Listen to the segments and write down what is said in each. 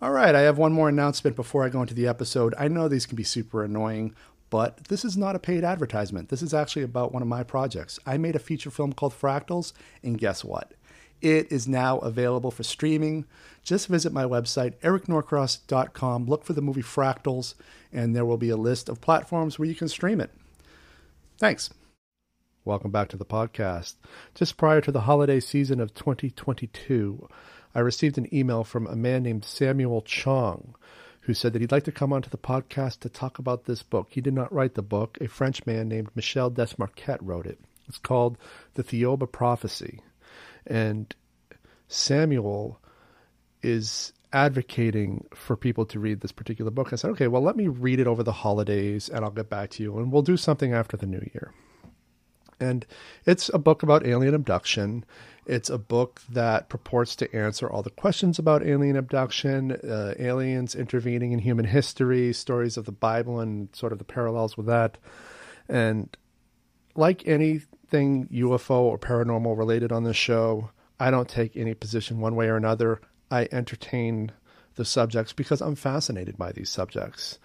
All right, I have one more announcement before I go into the episode. I know these can be super annoying, but this is not a paid advertisement. This is actually about one of my projects. I made a feature film called Fractals, and guess what? It is now available for streaming. Just visit my website, ericnorcross.com, look for the movie Fractals, and there will be a list of platforms where you can stream it. Thanks. Welcome back to the podcast. Just prior to the holiday season of 2022, I received an email from a man named Samuel Chong who said that he'd like to come onto the podcast to talk about this book. He did not write the book. A French man named Michel Desmarquet wrote it. It's called The Thiaoouba Prophecy. And Samuel is advocating for people to read this particular book. I said, okay, well, let me read it over the holidays and I'll get back to you and we'll do something after the new year. And it's a book about alien abduction. It's a book that purports to answer all the questions about alien abduction, uh, aliens intervening in human history, stories of the Bible, and sort of the parallels with that. And like anything UFO or paranormal related on this show, I don't take any position one way or another. I entertain the subjects because I'm fascinated by these subjects.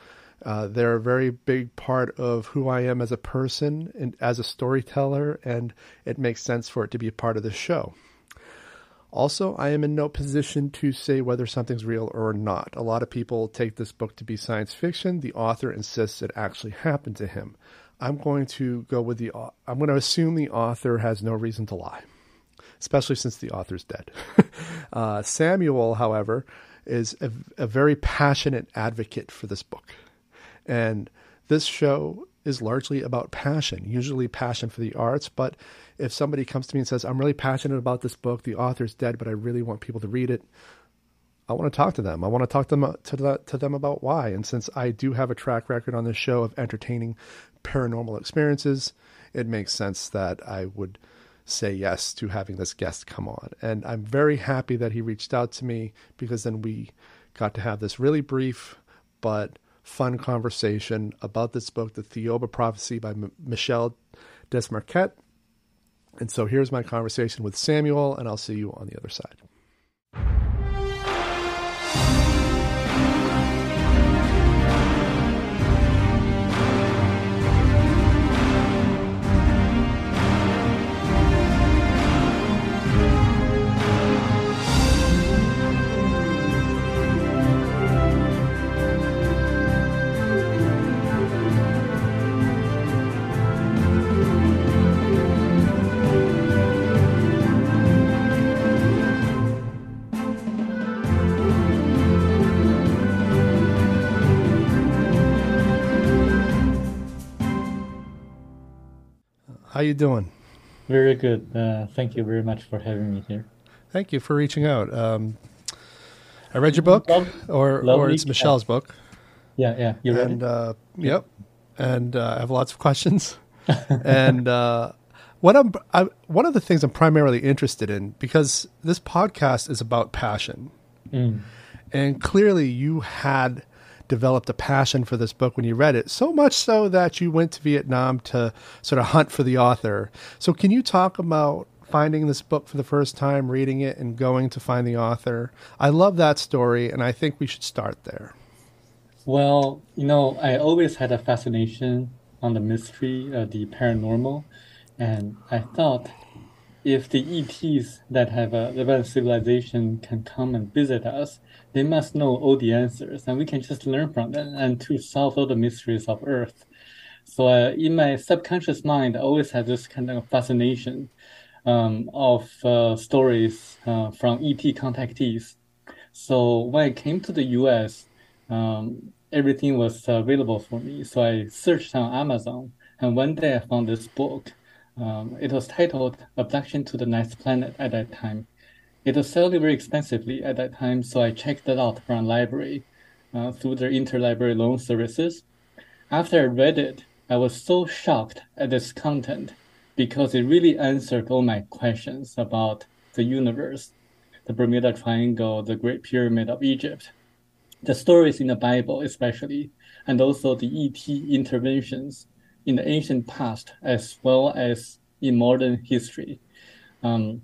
Uh, they're a very big part of who I am as a person and as a storyteller, and it makes sense for it to be a part of the show. Also, I am in no position to say whether something's real or not. A lot of people take this book to be science fiction. The author insists it actually happened to him. I'm going to go with the. I'm going to assume the author has no reason to lie, especially since the author's dead. uh, Samuel, however, is a, a very passionate advocate for this book. And this show is largely about passion, usually passion for the arts. But if somebody comes to me and says, I'm really passionate about this book, the author's dead, but I really want people to read it, I want to talk to them. I want to talk to them, uh, to, the, to them about why. And since I do have a track record on this show of entertaining paranormal experiences, it makes sense that I would say yes to having this guest come on. And I'm very happy that he reached out to me because then we got to have this really brief but fun conversation about this book, The Thiaoouba Prophecy by M- Michel Desmarquet. And so here's my conversation with Samuel, and I'll see you on the other side. You doing? Very good. Uh, thank you very much for having me here. Thank you for reaching out. Um, I read your book, Love, or or it's Michel's book. Yeah, yeah, you read and. Uh, yep, and uh, I have lots of questions. and uh, what I'm I, one of the things I'm primarily interested in because this podcast is about passion, mm. and clearly you had developed a passion for this book when you read it, so much so that you went to Vietnam to sort of hunt for the author. So, can you talk about finding this book for the first time, reading it, and going to find the author? I love that story, and I think we should start there. Well, you know, I always had a fascination on the mystery, uh, the paranormal, and I thought if the ETs that have a advanced civilization can come and visit us, they must know all the answers, and we can just learn from them and to solve all the mysteries of Earth. So, uh, in my subconscious mind, I always had this kind of fascination um, of uh, stories uh, from ET contactees. So, when I came to the US, um, everything was available for me. So I searched on Amazon, and one day I found this book. Um, it was titled Abduction to the Next Planet at that time. It was selling very expensively at that time, so I checked it out from library uh, through their interlibrary loan services. After I read it, I was so shocked at this content because it really answered all my questions about the universe, the Bermuda Triangle, the Great Pyramid of Egypt, the stories in the Bible, especially, and also the ET interventions in the ancient past as well as in modern history. Um,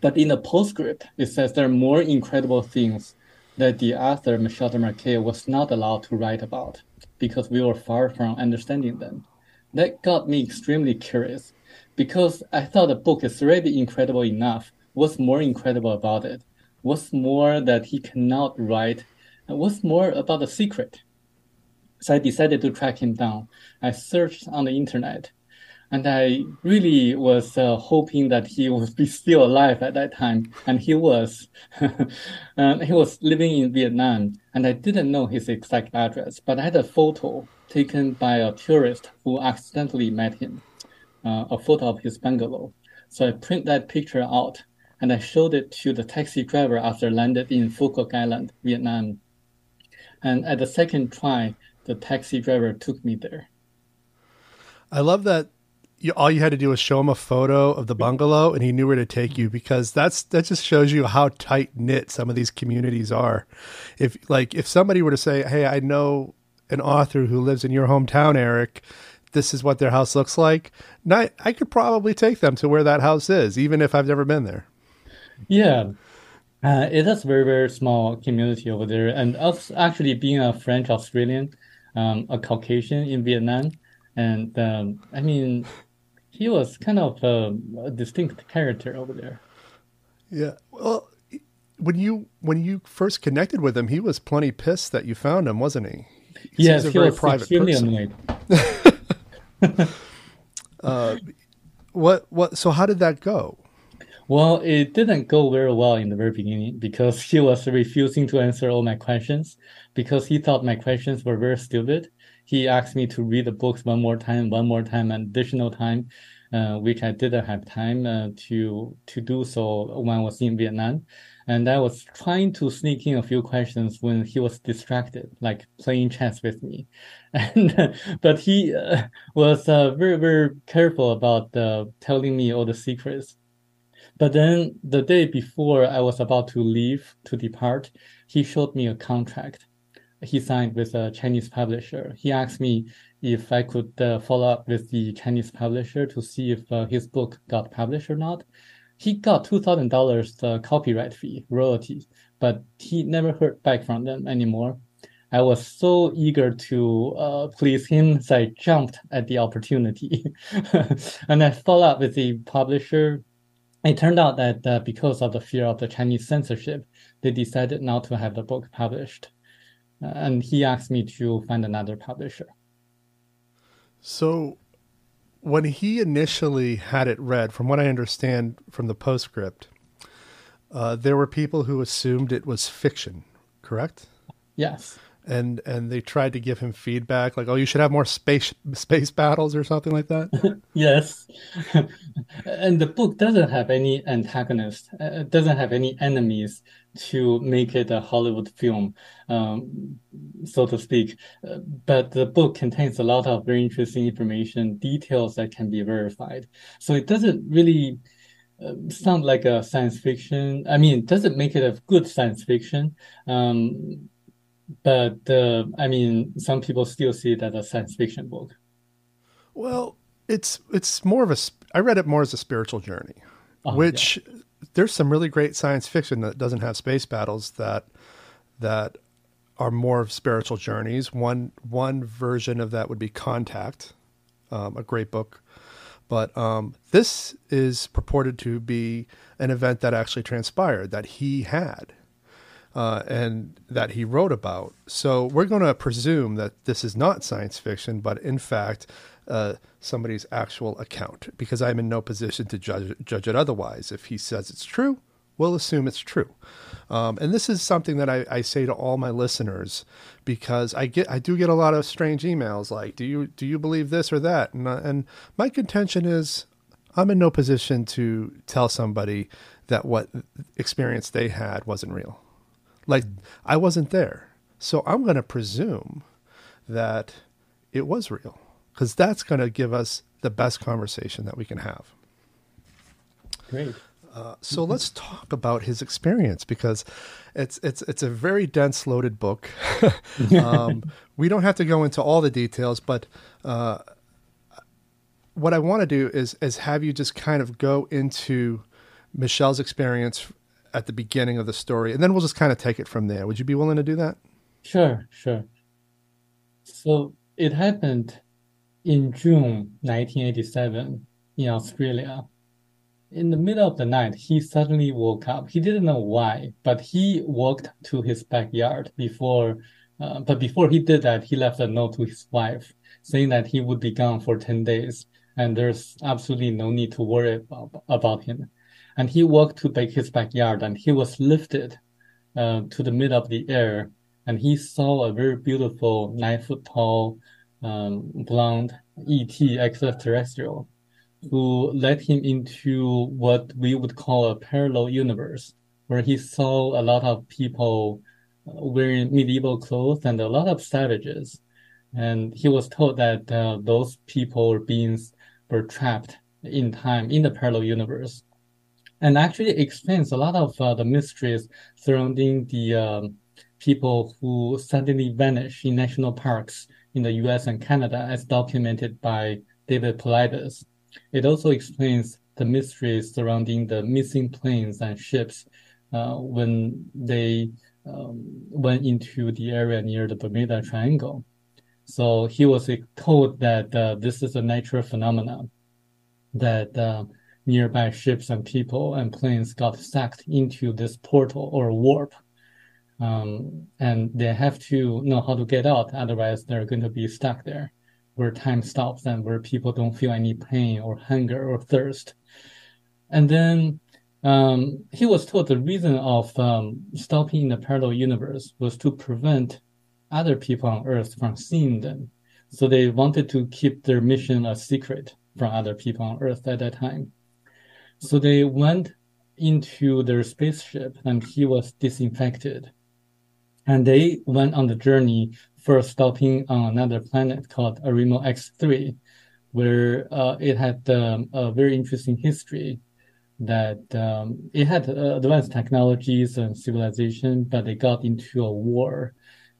but in the postscript, it says there are more incredible things that the author, Michel Desmarquet, was not allowed to write about because we were far from understanding them. That got me extremely curious because I thought the book is already incredible enough. What's more incredible about it? What's more that he cannot write? What's more about the secret? So I decided to track him down. I searched on the internet and I really was uh, hoping that he would be still alive at that time, and he was. um, he was living in Vietnam, and I didn't know his exact address, but I had a photo taken by a tourist who accidentally met him, uh, a photo of his bungalow. So I print that picture out, and I showed it to the taxi driver after landed in Phu Quoc Island, Vietnam. And at the second try, the taxi driver took me there. I love that you, all you had to do was show him a photo of the bungalow and he knew where to take you because that's that just shows you how tight knit some of these communities are. If like if somebody were to say hey i know an author who lives in your hometown eric. This is what their house looks like. I could probably take them to where that house is even if i've never been there. Yeah. Uh, it is a very very small community over there. And us actually being a french australian um, a caucasian in vietnam and um, i mean he was kind of a, a distinct character over there. Yeah. Well, when you when you first connected with him, he was plenty pissed that you found him, wasn't he? he yes, a he very was private extremely person. annoyed. uh, what what? So how did that go? Well, it didn't go very well in the very beginning because he was refusing to answer all my questions because he thought my questions were very stupid he asked me to read the books one more time, one more time, additional time, uh, which I didn't have time uh, to to do so when I was in Vietnam. And I was trying to sneak in a few questions when he was distracted, like playing chess with me. And but he uh, was uh, very very careful about uh, telling me all the secrets. But then the day before I was about to leave to depart, he showed me a contract he signed with a Chinese publisher. He asked me if I could uh, follow up with the Chinese publisher to see if uh, his book got published or not. He got two thousand dollars the copyright fee royalties, but he never heard back from them anymore. I was so eager to uh, please him, so I jumped at the opportunity, and I followed up with the publisher. It turned out that uh, because of the fear of the Chinese censorship, they decided not to have the book published and he asked me to find another publisher. So, when he initially had it read, from what I understand from the postscript, uh, there were people who assumed it was fiction, correct? Yes. And and they tried to give him feedback, like, "Oh, you should have more space space battles or something like that." yes, and the book doesn't have any antagonist, uh, doesn't have any enemies to make it a Hollywood film, um, so to speak. Uh, but the book contains a lot of very interesting information, details that can be verified. So it doesn't really uh, sound like a science fiction. I mean, doesn't make it a good science fiction. Um, but uh, I mean, some people still see it as a science fiction book. Well, it's it's more of a. I read it more as a spiritual journey, oh, which yeah there's some really great science fiction that doesn't have space battles that that are more of spiritual journeys. One one version of that would be Contact, um, a great book. But um, this is purported to be an event that actually transpired that he had uh, and that he wrote about. So we're going to presume that this is not science fiction, but in fact uh, somebody's actual account because I'm in no position to judge judge it otherwise. If he says it's true, we'll assume it's true. Um, and this is something that I, I, say to all my listeners because I get I do get a lot of strange emails like do you do you believe this or that and uh, and my contention is I'm in no position to tell somebody that what experience they had wasn't real. Like I wasn't there. So I'm going to presume that it was real because that's going to give us the best conversation that we can have. Great. Uh, so let's talk about his experience because it's it's it's a very dense, loaded book. um, we don't have to go into all the details, but uh, what I want to do is is have you just kind of go into Michel's experience at the beginning of the story, and then we'll just kind of take it from there. Would you be willing to do that? Sure, sure. So it happened in June 1987 in Australia in the middle of the night, he suddenly woke up. He didn't know why, but he walked to his backyard before. Uh, but before he did that, he left a note to his wife saying that he would be gone for 10 days and there's absolutely no need to worry about, about him. And he walked to his backyard and he was lifted uh, to the middle of the air and he saw a very beautiful nine foot tall um, blonde ET extraterrestrial who led him into what we would call a parallel universe, where he saw a lot of people uh, wearing medieval clothes and a lot of savages. And he was told that uh, those people or beings were trapped in time in the parallel universe. And actually explains a lot of uh, the mysteries surrounding the um, people who suddenly vanish in national parks in the US and Canada, as documented by David Paulides. It also explains the mysteries surrounding the missing planes and ships uh, when they um, went into the area near the Bermuda Triangle. So he was told that uh, this is a natural phenomenon, that uh, nearby ships and people and planes got sucked into this portal or warp. Um, and they have to know how to get out, otherwise they're going to be stuck there where time stops and where people don't feel any pain or hunger or thirst. And then um, he was told the reason of um, stopping in the parallel universe was to prevent other people on Earth from seeing them. So they wanted to keep their mission a secret from other people on Earth at that time. So they went into their spaceship and he was disinfected. And they went on the journey first stopping on another planet called Aremo X3, where uh, it had um, a very interesting history that um, it had uh, advanced technologies and civilization, but they got into a war,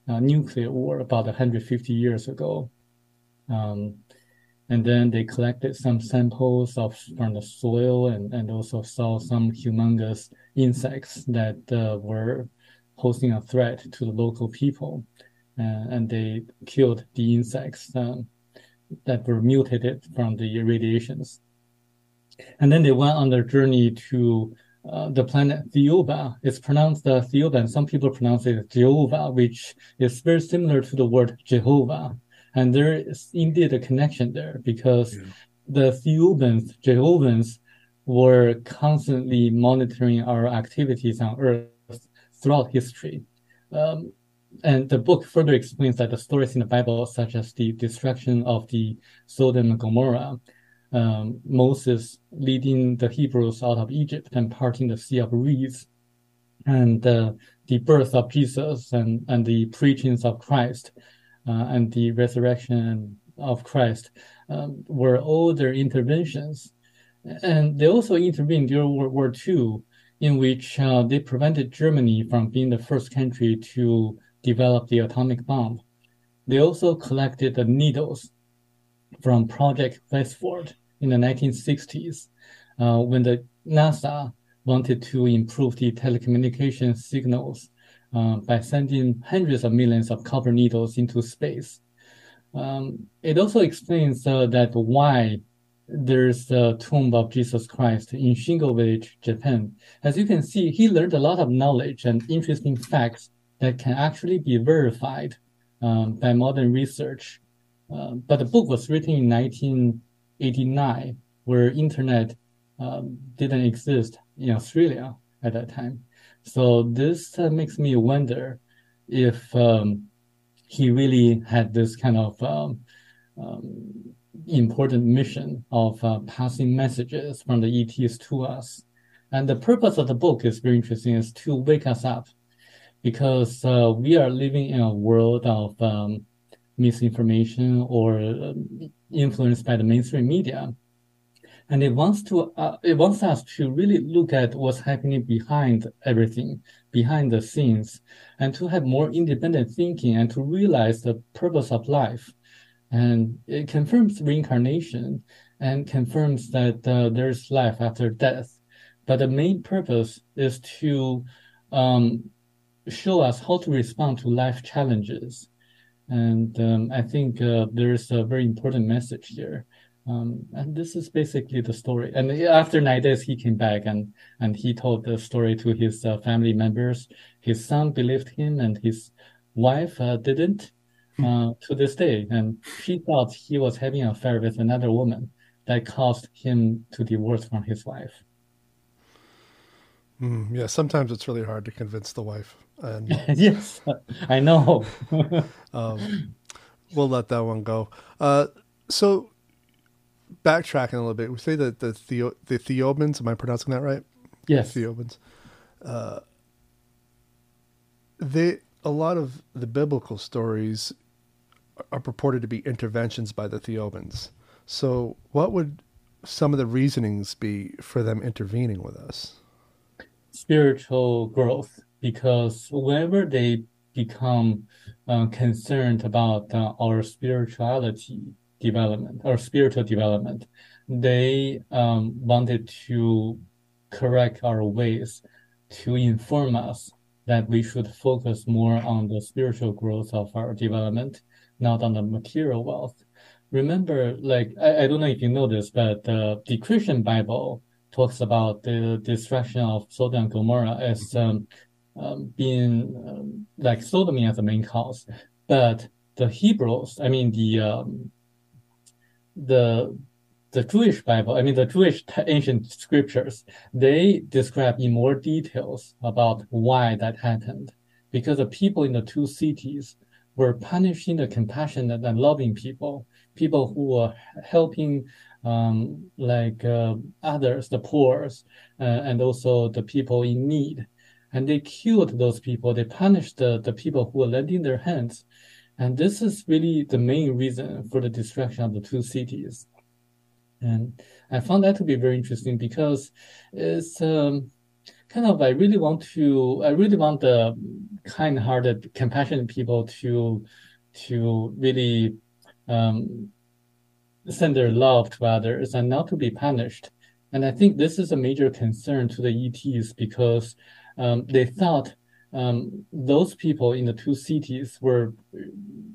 a nuclear war about 150 years ago. Um, and then they collected some samples of from the soil and, and also saw some humongous insects that uh, were posing a threat to the local people. Uh, and they killed the insects um, that were mutated from the radiations. And then they went on their journey to uh, the planet Thiaoouba. It's pronounced uh, Thiaoouba, and some people pronounce it Jehovah, which is very similar to the word Jehovah. And there is indeed a connection there because yeah. the Theobans, Jehovans, were constantly monitoring our activities on Earth throughout history. Um, and the book further explains that the stories in the Bible, such as the destruction of the Sodom and Gomorrah, um, Moses leading the Hebrews out of Egypt and parting the Sea of Reeds, and uh, the birth of Jesus and, and the preachings of Christ uh, and the resurrection of Christ um, were all their interventions. And they also intervened during World War II, in which uh, they prevented Germany from being the first country to develop the atomic bomb. They also collected the needles from Project West Ford in the 1960s uh, when the NASA wanted to improve the telecommunication signals uh, by sending hundreds of millions of copper needles into space. Um, it also explains uh, that why there's the tomb of Jesus Christ in Shingo Village, Japan. As you can see, he learned a lot of knowledge and interesting facts that can actually be verified um, by modern research. Uh, but the book was written in 1989, where internet um, didn't exist in Australia. at that time. So this uh, makes me wonder if um, he really had this kind of um, um, important mission of uh, passing messages from the ETs to us. And the purpose of the book is very interesting, is to wake us up because uh, we are living in a world of um, misinformation or um, influenced by the mainstream media. And it wants to, uh, it wants us to really look at what's happening behind everything, behind the scenes, and to have more independent thinking and to realize the purpose of life. And it confirms reincarnation and confirms that uh, there's life after death. But the main purpose is to um, show us how to respond to life challenges. And um, I think uh, there's a very important message here. Um, and this is basically the story. And after nine days, he came back and, and he told the story to his uh, family members. His son believed him and his wife uh, didn't hmm. uh, to this day. And she thought he was having an affair with another woman that caused him to divorce from his wife. Mm, yeah, sometimes it's really hard to convince the wife. And yes, I know. um, we'll let that one go. Uh, so, backtracking a little bit, we say that the Theo- the Theobans. Am I pronouncing that right? Yes, Theobans. Uh, they a lot of the biblical stories are purported to be interventions by the Theobans. So, what would some of the reasonings be for them intervening with us? Spiritual growth because whenever they become uh, concerned about uh, our spirituality development or spiritual development, they um, wanted to correct our ways to inform us that we should focus more on the spiritual growth of our development, not on the material wealth. Remember, like, I, I don't know if you know this, but uh, the Christian Bible talks about the destruction of Sodom and Gomorrah as um, um, being um, like sodomy as the main cause, but the Hebrews, I mean the um, the the Jewish Bible, I mean the Jewish ancient scriptures, they describe in more details about why that happened, because the people in the two cities were punishing the compassionate and loving people, people who were helping um, like uh, others, the poor, uh, and also the people in need and they killed those people. They punished the, the people who were lending their hands. And this is really the main reason for the destruction of the two cities. And I found that to be very interesting because it's um, kind of, I really want to, I really want the kind hearted, compassionate people to, to really um, send their love to others and not to be punished. And I think this is a major concern to the ETs because um, they thought um, those people in the two cities were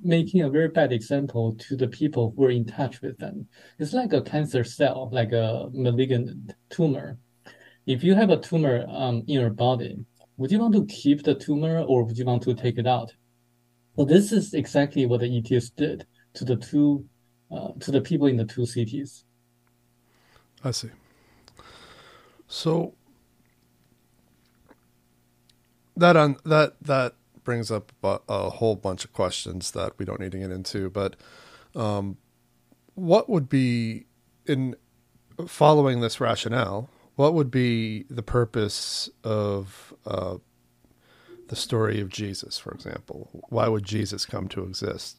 making a very bad example to the people who were in touch with them. It's like a cancer cell, like a malignant tumor. If you have a tumor um, in your body, would you want to keep the tumor or would you want to take it out? Well, this is exactly what the ETS did to the two, uh, to the people in the two cities. I see. So that on that that brings up a whole bunch of questions that we don't need to get into. But um, what would be in following this rationale? What would be the purpose of uh, the story of Jesus, for example? Why would Jesus come to exist?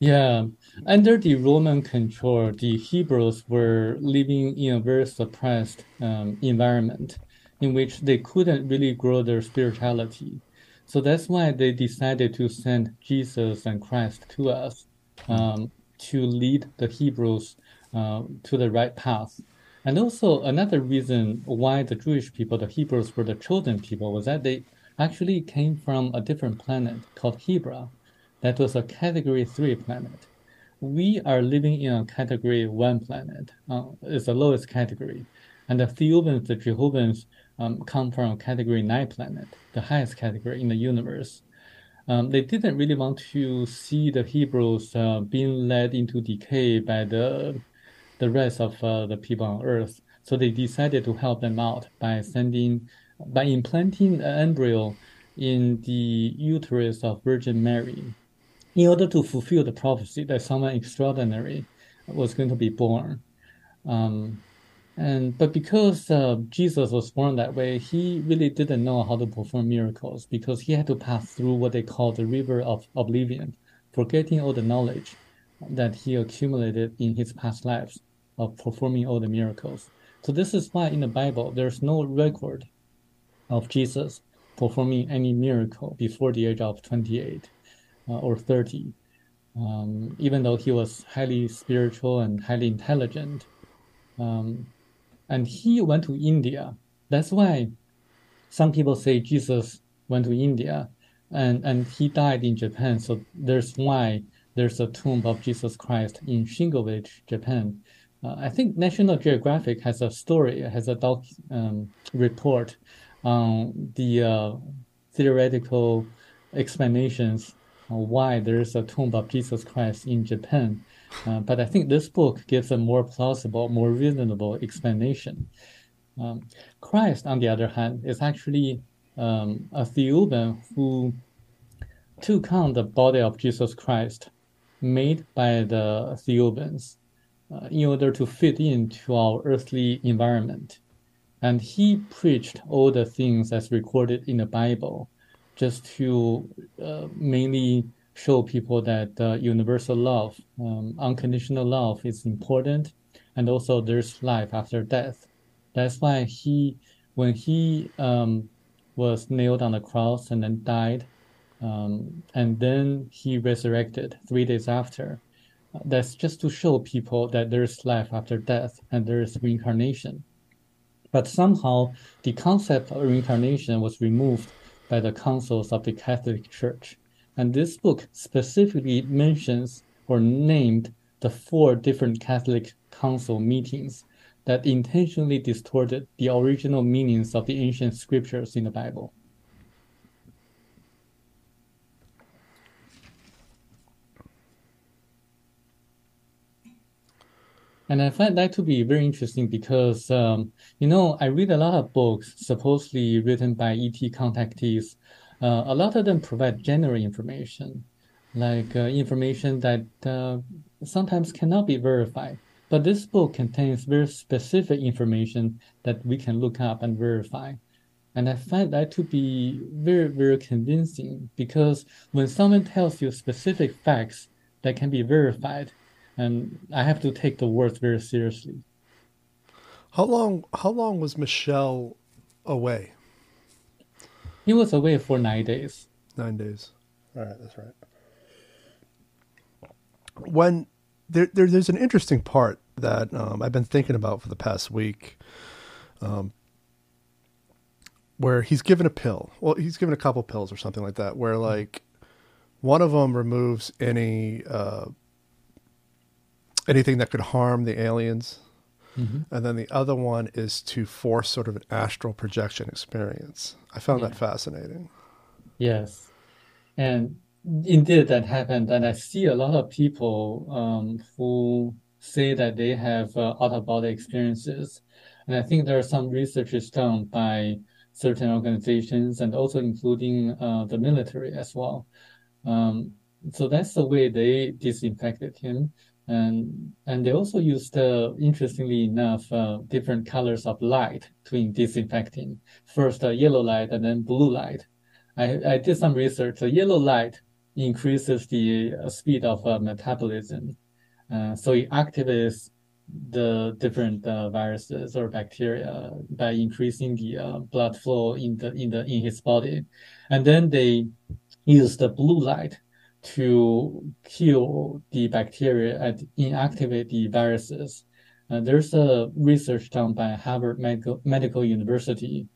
Yeah, under the Roman control, the Hebrews were living in a very suppressed um, environment in which they couldn't really grow their spirituality. So that's why they decided to send Jesus and Christ to us um, to lead the Hebrews uh, to the right path. And also, another reason why the Jewish people, the Hebrews, were the chosen people was that they actually came from a different planet called Hebra. That was a category three planet. We are living in a category one planet. Uh, it's the lowest category. And the Theobans, the Jehovahans, um, come from category 9 planet, the highest category in the universe. Um, they didn't really want to see the Hebrews uh, being led into decay by the the rest of uh, the people on Earth. So they decided to help them out by sending, by implanting an embryo in the uterus of Virgin Mary in order to fulfill the prophecy that someone extraordinary was going to be born. Um, and but because uh, Jesus was born that way, he really didn't know how to perform miracles because he had to pass through what they call the river of oblivion, forgetting all the knowledge that he accumulated in his past lives of performing all the miracles. So this is why in the Bible there's no record of Jesus performing any miracle before the age of 28 uh, or 30, um, even though he was highly spiritual and highly intelligent. Um, and he went to India. That's why some people say Jesus went to India and, and he died in Japan. So there's why there's a tomb of Jesus Christ in Shingo Village, Japan. Uh, I think National Geographic has a story, has a doc um, report on the uh, theoretical explanations on why there's a tomb of Jesus Christ in Japan. Uh, but I think this book gives a more plausible, more reasonable explanation. Um, Christ, on the other hand, is actually um, a theoban who took on the body of Jesus Christ made by the theobans uh, in order to fit into our earthly environment. And he preached all the things as recorded in the Bible just to uh, mainly show people that uh, universal love, um, unconditional love is important, and also there's life after death. That's why he, when he um, was nailed on the cross and then died, um, and then he resurrected three days after. That's just to show people that there's life after death and there is reincarnation. But somehow the concept of reincarnation was removed by the councils of the Catholic Church. And this book specifically mentions or named the four different Catholic Council meetings that intentionally distorted the original meanings of the ancient scriptures in the Bible. And I find that to be very interesting because, um, you know, I read a lot of books supposedly written by ET contactees uh, a lot of them provide general information, like uh, information that uh, sometimes cannot be verified. But this book contains very specific information that we can look up and verify. And I find that to be very, very convincing because when someone tells you specific facts that can be verified, and I have to take the words very seriously. How long? How long was Michel away? He was away for nine days. Nine days. All right, that's right. When there, there there's an interesting part that um, I've been thinking about for the past week, um, where he's given a pill. Well, he's given a couple pills or something like that. Where like one of them removes any uh, anything that could harm the aliens Mm-hmm. And then the other one is to force sort of an astral projection experience. I found yeah. that fascinating. Yes. And indeed, that happened. And I see a lot of people um, who say that they have uh, out of body experiences. And I think there are some researches done by certain organizations and also including uh, the military as well. Um, so that's the way they disinfected him and and they also used uh, interestingly enough uh, different colors of light to disinfecting first uh, yellow light and then blue light. I i did some research. The yellow light increases the uh, speed of uh, metabolism. Uh, so it activates the different viruses or bacteria by increasing the blood flow in the in the in his body. And then they use the blue light to kill the bacteria and inactivate the viruses. Uh, there's a research done by Harvard Medical, Medical University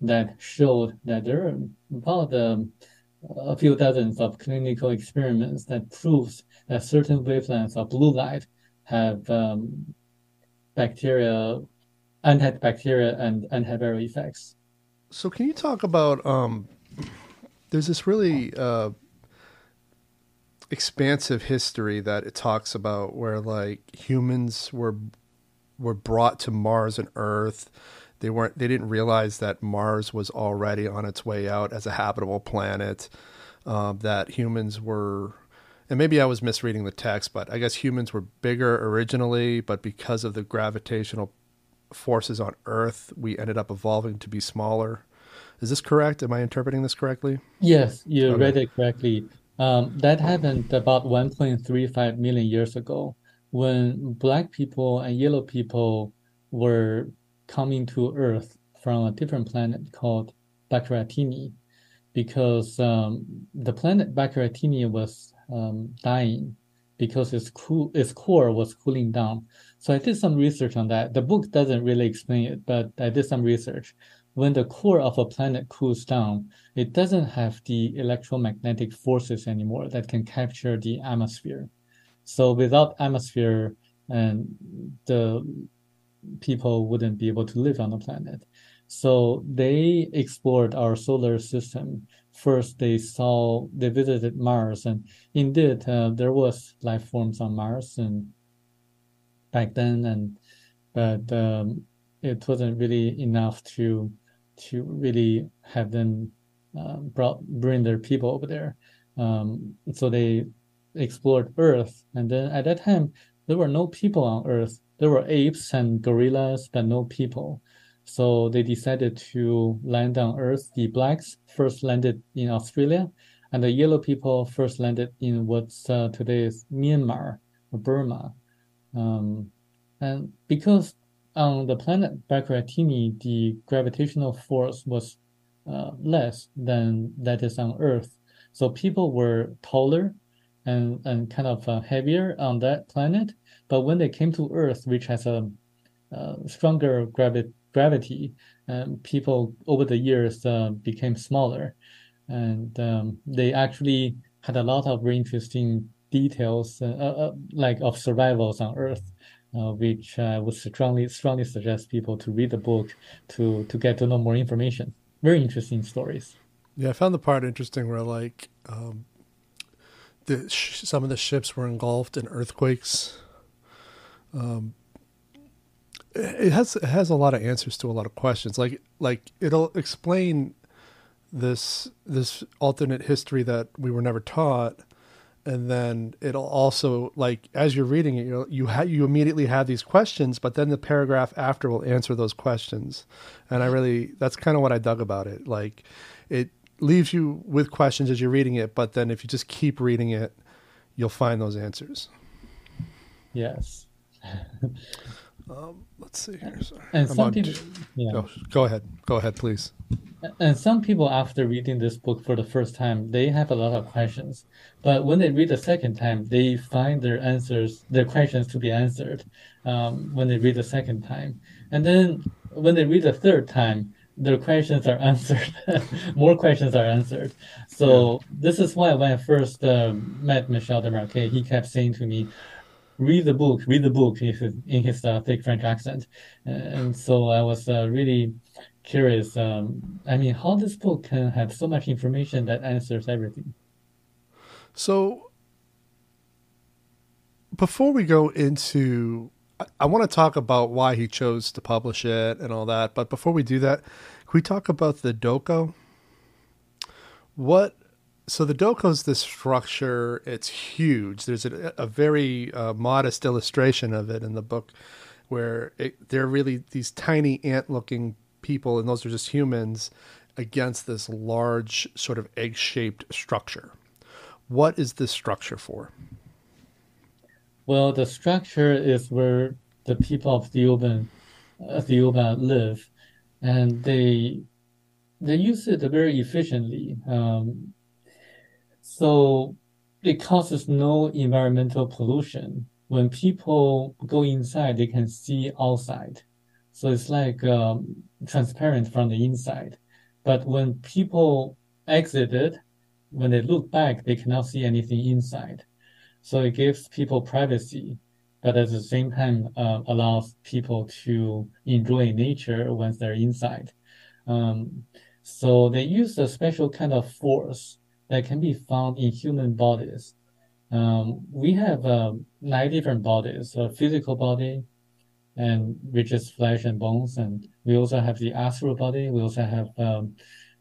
that showed that there are about um, a few dozens of clinical experiments that proves that certain wavelengths of blue light have um, bacteria, antibacterial and antiviral effects. So, can you talk about? Um, there's this really uh, expansive history that it talks about where like humans were were brought to Mars and Earth. They weren't. They didn't realize that Mars was already on its way out as a habitable planet. Um, that humans were, and maybe I was misreading the text, but I guess humans were bigger originally, but because of the gravitational forces on Earth, we ended up evolving to be smaller. Is this correct? Am I interpreting this correctly? Yes, you okay. read it correctly. Um, that happened about 1.35 million years ago when black people and yellow people were coming to Earth from a different planet called Bakaratini because um, the planet Bakaratini was um, dying because its, cool, its core was cooling down. So I did some research on that. The book doesn't really explain it, but I did some research. When the core of a planet cools down, it doesn't have the electromagnetic forces anymore that can capture the atmosphere. So without atmosphere, and the people wouldn't be able to live on the planet. So they explored our solar system. First, they saw, they visited Mars, and indeed, uh, there was life forms on Mars, and back then, and but um, it wasn't really enough to to really have them uh, brought bring their people over there. Um, so they explored Earth, and then at that time there were no people on Earth. There were apes and gorillas, but no people. So they decided to land on Earth. The blacks first landed in Australia, and the yellow people first landed in what's uh, Myanmar or Burma. Um, and because on the planet Bakaratini, the gravitational force was uh, less than that is on Earth, so people were taller and, and kind of uh, heavier on that planet. But when they came to Earth, which has a, a stronger gravi- gravity, um, people over the years uh, became smaller. And um, they actually had a lot of very interesting details, uh, uh, uh like of survivals on Earth. Uh, which I would strongly strongly suggest people to read the book to to get to know more information. Very interesting stories. Yeah, I found the part interesting where like um, the sh- some of the ships were engulfed in earthquakes. Um, it has it has a lot of answers to a lot of questions. Like like it'll explain this this alternate history that we were never taught, and then it'll also like as you're reading it, you you ha- you immediately have these questions, but then the paragraph after will answer those questions, and I really that's kind of what I dug about it. Like it leaves you with questions as you're reading it, but then if you just keep reading it, you'll find those answers. Yes. um, let's see here. Sorry. And some people, yeah. Go, go ahead. Go ahead, please. And some people, after reading this book for the first time, they have a lot of questions. But when they read the second time, they find their answers, their questions to be answered um, when they read the second time. And then when they read the third time, their questions are answered. More questions are answered. So yeah. this is why when I first uh, met Michel Desmarquet, he kept saying to me, "Read the book, read the book," in his uh, thick French accent. And so I was uh, really curious. Um, I mean, how this book can have so much information that answers everything. So before we go into I want to talk about why he chose to publish it and all that. But before we do that, can we talk about the doko? What? So the doko is this structure. It's huge. There's a, a very uh, modest illustration of it in the book, where it, they're really these tiny ant-looking people, and those are just humans against this large sort of egg-shaped structure. What is this structure for? Well, the structure is where the people of Theoban, uh, live, and they they use it very efficiently. Um, so it causes no environmental pollution. When people go inside, they can see outside. So it's like um, transparent from the inside. But when people exit it, when they look back, they cannot see anything inside. So it gives people privacy, but at the same time uh, allows people to enjoy nature once they're inside. Um, so they use a special kind of force that can be found in human bodies. Um, we have uh, nine different bodies: a physical body, and which is flesh and bones, and we also have the astral body. We also have um,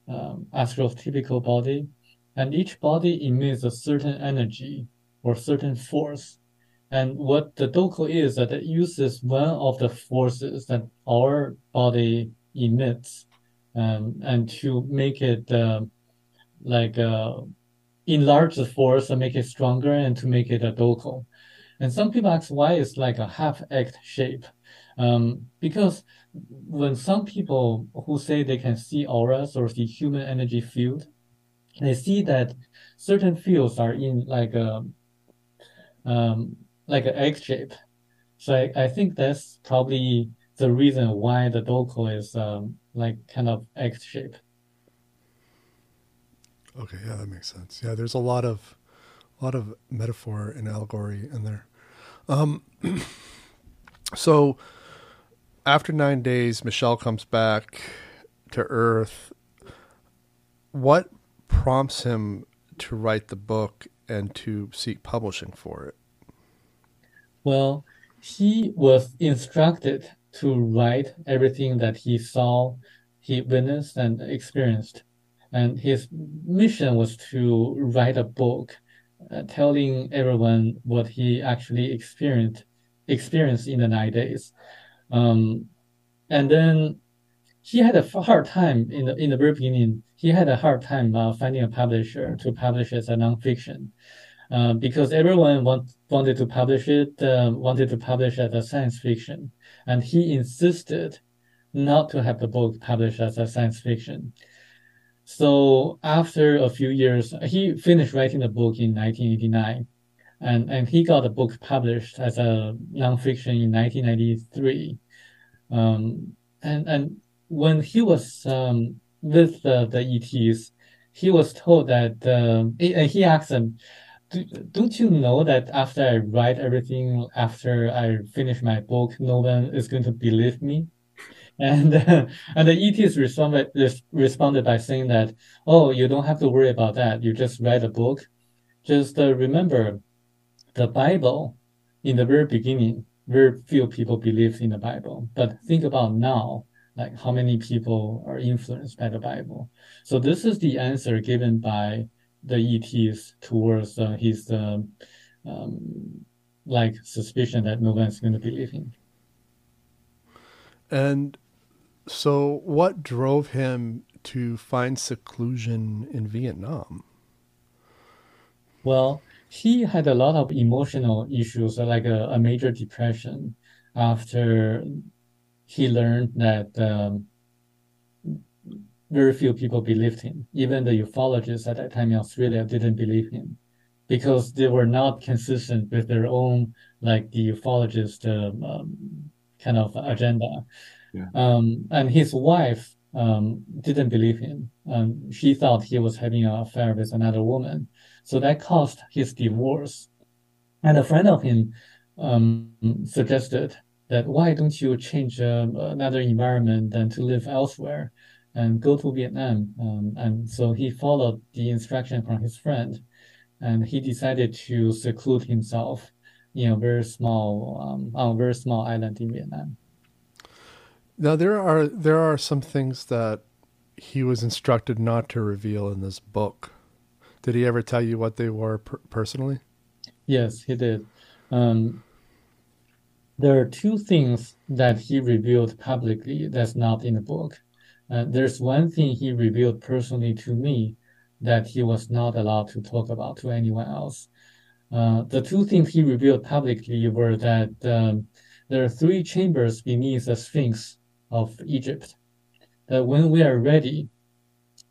um, body, and each body emits a certain energy or certain force. And what the doko is that it uses one of the forces that our body emits, um, and to make it uh, like uh, enlarge the force and make it stronger, and to make it a doko. And some people ask why it's like a half act shape. Um, because when some people who say they can see auras or see human energy field, they see that certain fields are in like a um, like an egg shape. So I, I think that's probably the reason why the doko is um, like kind of egg shape. Okay, yeah, that makes sense. Yeah, there's a lot of a lot of metaphor and allegory in there. Um, so after nine days, Michel comes back to Earth. What prompts him to write the book and to seek publishing for it? Well, he was instructed to write everything that he saw, he witnessed, and experienced. And his mission was to write a book uh, telling everyone what he actually experienced experienced in the nine days. Um, and then he had a hard time in the in the very beginning. He had a hard time uh, finding a publisher to publish as a nonfiction, uh, because everyone want, wanted to publish it, uh, wanted to publish as a science fiction, and he insisted not to have the book published as a science fiction. So after a few years, he finished writing the book in 1989, and, and he got the book published as a nonfiction in 1993. Um, and and when he was um, with the, the ETs, he was told that um, he asked them, "Don't you know that after I write everything, after I finish my book, no one is going to believe me?" And uh, and the ETs responded responded by saying that, "Oh, you don't have to worry about that. You just write a book. Just uh, remember, the Bible in the very beginning, very few people believed in the Bible. But think about now, like how many people are influenced by the Bible. So this is the answer given by the ETs towards uh, his uh, um, like suspicion that no one's going to believe him. And so, what drove him to find seclusion in Vietnam? Well, he had a lot of emotional issues, like a, a major depression after he learned that um, very few people believed him. Even the ufologists at that time in Australia didn't believe him because they were not consistent with their own, like the ufologist um, kind of agenda. Yeah. Um, and his wife um, didn't believe him. Um, she thought he was having an affair with another woman. So that caused his divorce. And a friend of him um, suggested that why don't you change uh, another environment than to live elsewhere and go to Vietnam? Um, and so he followed the instruction from his friend and he decided to seclude himself in know very small, um, on a very small island in Vietnam. Now there are there are some things that he was instructed not to reveal in this book. Did he ever tell you what they were per- personally? Yes, he did. Um, there are two things that he revealed publicly that's not in the book. Uh, there's one thing he revealed personally to me that he was not allowed to talk about to anyone else. Uh, the two things he revealed publicly were that um, there are three chambers beneath the Sphinx of Egypt. That when we are ready,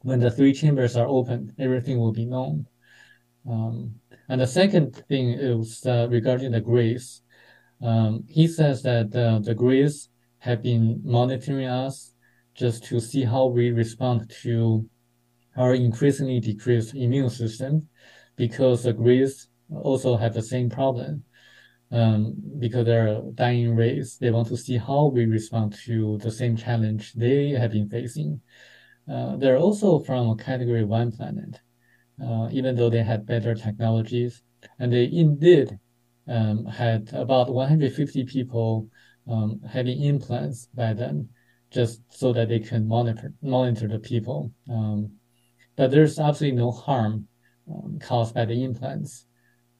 when the three chambers are open, everything will be known. Um, and the second thing is uh, regarding the Greys. Um, he says that uh, the Greys have been monitoring us just to see how we respond to our increasingly decreased immune system, because the Greys also have the same problem um, because they're dying race. They want to see how we respond to the same challenge they have been facing. Uh, they're also from a category one planet, uh, even though they had better technologies. And they indeed um, had about 150 people um, having implants by then, just so that they can monitor monitor the people. Um, but there's absolutely no harm um, caused by the implants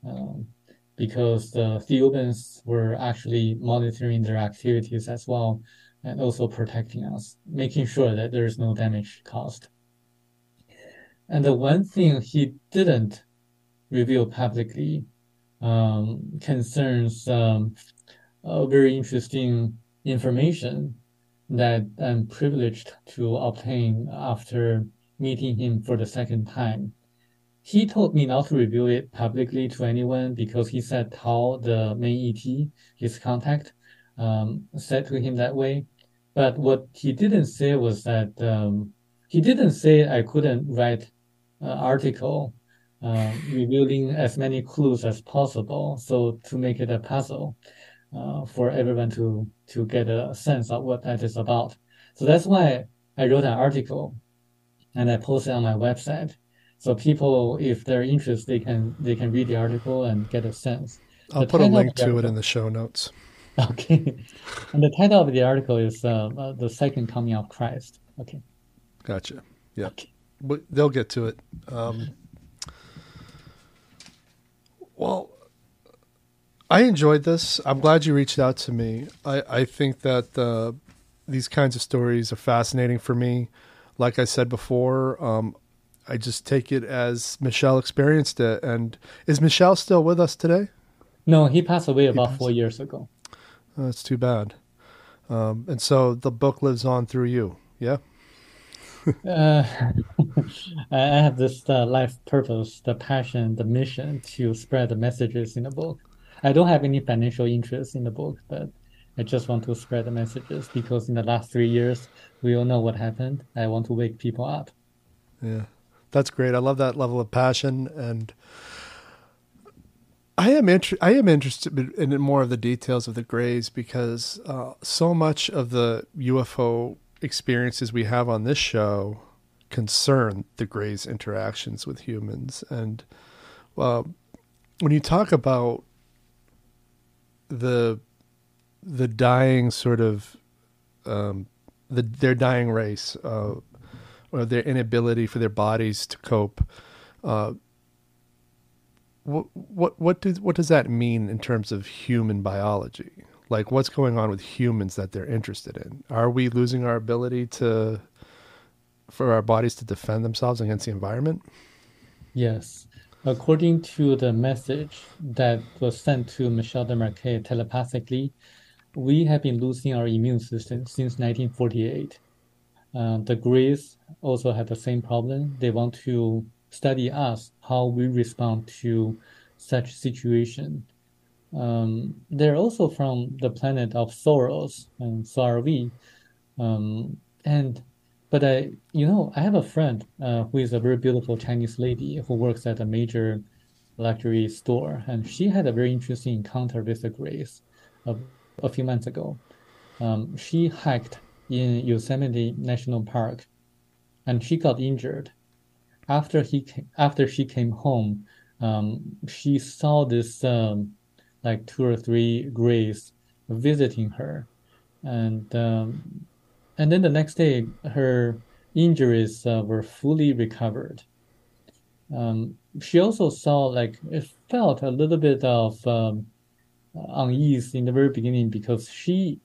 um, because the Theubans were actually monitoring their activities as well and also protecting us, making sure that there is no damage caused. And the one thing he didn't reveal publicly um, concerns um, a very interesting information that I'm privileged to obtain after meeting him for the second time. He told me not to reveal it publicly to anyone because he said Thao, the main ET, his contact, um, said to him that way. But what he didn't say was that um, he didn't say I couldn't write an article uh, revealing as many clues as possible, so to make it a puzzle uh, for everyone to to get a sense of what that is about. So that's why I wrote an article and I posted on my website. So people, if they're interested, they can they can read the article and get a sense. I'll The put a link to it in the show notes. Okay, and the title of the article is uh, uh, "The Second Coming of Christ." Okay. Gotcha. Yeah. Okay. But they'll get to it. Um, well, I enjoyed this. I'm glad you reached out to me. I, I think that uh, these kinds of stories are fascinating for me. Like I said before, um, I just take it as Michel experienced it. And is Michel still with us today? No, he passed away about passed- four years ago. Oh, that's too bad. Um, and so the book lives on through you. Yeah. Uh, I I have this uh, life purpose, the passion, the mission to spread the messages in the book. I don't have any financial interest in the book, but I just want to spread the messages because in the last three years, we all know what happened. I want to wake people up. Yeah, that's great. I love that level of passion, and I am inter- I am interested in more of the details of the Greys because uh, so much of the UFO experiences we have on this show concern the Greys' interactions with humans, and uh, when you talk about the the dying sort of um, the their dying race. Uh, or their inability for their bodies to cope. Uh, what what what does what does that mean in terms of human biology? Like, what's going on with humans that they're interested in? Are we losing our ability to for our bodies to defend themselves against the environment? Yes. According to the message that was sent to Michel Desmarquet telepathically, we have been losing our immune system since 1948. Uh, the Greys also have the same problem. They want to study us, how we respond to such situation. Um, they're also from the planet of Soros, and so are we. Um, and but I, you know, I have a friend uh, who is a very beautiful Chinese lady who works at a major luxury store, and she had a very interesting encounter with the Greys a, a few months ago. Um, she hiked in Yosemite National Park, and she got injured. After he after she came home, um, she saw this um, like two or three Greys visiting her, and um, and then the next day her injuries uh, were fully recovered. Um, she also saw like it felt a little bit of um, unease in the very beginning because she,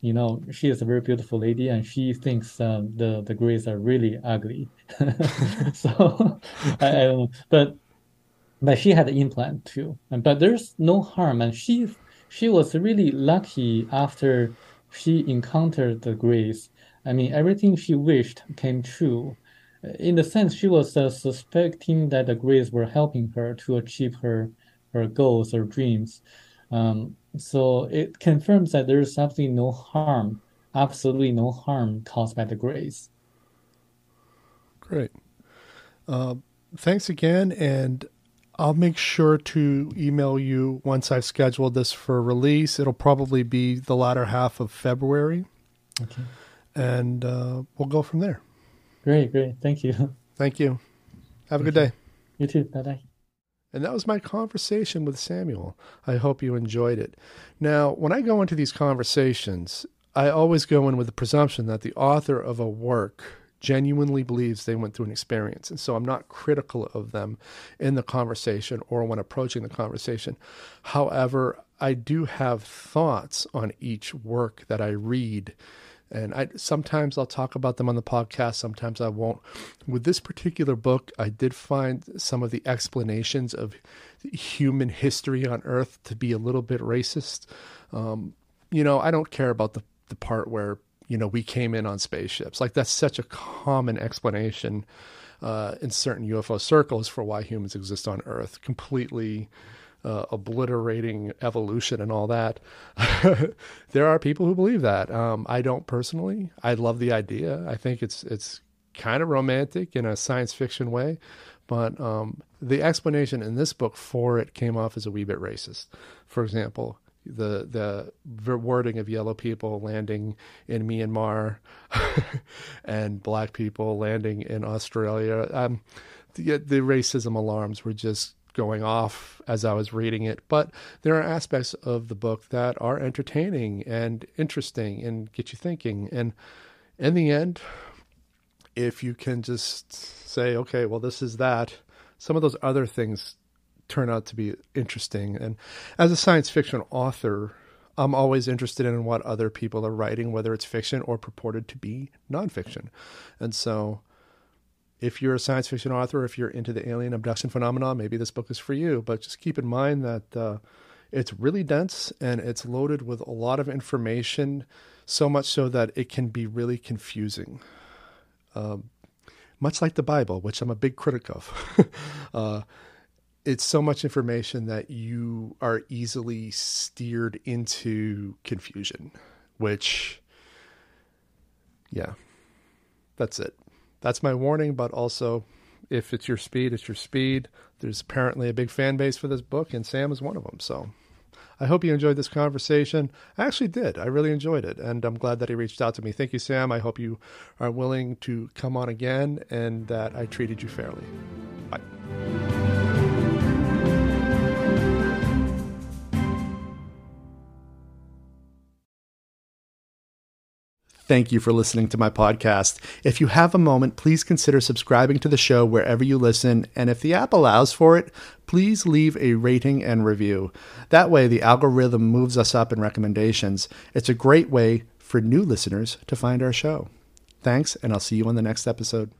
you know, she is a very beautiful lady and she thinks um, the the Greys are really ugly. so I, I don't know, but but she had an implant too. But there's no harm, and she she was really lucky after she encountered the Greys. I mean, everything she wished came true. In the sense, she was uh, suspecting that the Greys were helping her to achieve her her goals or dreams. Um, so it confirms that there is absolutely no harm, absolutely no harm caused by the Greys. Great. Uh, thanks again, and I'll make sure to email you once I've scheduled this for release. It'll probably be the latter half of February, Okay. and uh, we'll go from there. Great, great. Thank you. Thank you. Have a good day. You too. Bye bye. And that was my conversation with Samuel. I hope you enjoyed it. Now, when I go into these conversations, I always go in with the presumption that the author of a work genuinely believes they went through an experience. And so I'm not critical of them in the conversation or when approaching the conversation. However, I do have thoughts on each work that I read. And I sometimes I'll talk about them on the podcast, sometimes I won't. With this particular book, I did find some of the explanations of human history on Earth to be a little bit racist. Um, you know, I don't care about the the part where you know, we came in on spaceships. Like that's such a common explanation uh, in certain UFO circles for why humans exist on Earth, completely uh, obliterating evolution and all that. there are people who believe that. Um, I don't personally. I love the idea. I think it's it's kind of romantic in a science fiction way, but um, the explanation in this book for it came off as a wee bit racist. For example, the the wording of yellow people landing in Myanmar and black people landing in Australia. Um, the, the racism alarms were just going off as I was reading it. But there are aspects of the book that are entertaining and interesting and get you thinking. And in the end, if you can just say, okay, well, this is that, some of those other things turn out to be interesting. And as a science fiction author, I'm always interested in what other people are writing, whether it's fiction or purported to be nonfiction. And so, if you're a science fiction author, if you're into the alien abduction phenomenon, maybe this book is for you. But just keep in mind that uh, it's really dense and it's loaded with a lot of information, so much so that it can be really confusing. Um, much like the Bible, which I'm a big critic of. uh, it's so much information that you are easily steered into confusion, which, yeah, that's it. That's my warning, but also if it's your speed, it's your speed. There's apparently a big fan base for this book, and Sam is one of them. So I hope you enjoyed this conversation. I actually did. I really enjoyed it, and I'm glad that he reached out to me. Thank you, Sam. I hope you are willing to come on again and that I treated you fairly. Bye. Thank you for listening to my podcast. If you have a moment, please consider subscribing to the show wherever you listen. And if the app allows for it, please leave a rating and review. That way, the algorithm moves us up in recommendations. It's a great way for new listeners to find our show. Thanks, and I'll see you on the next episode.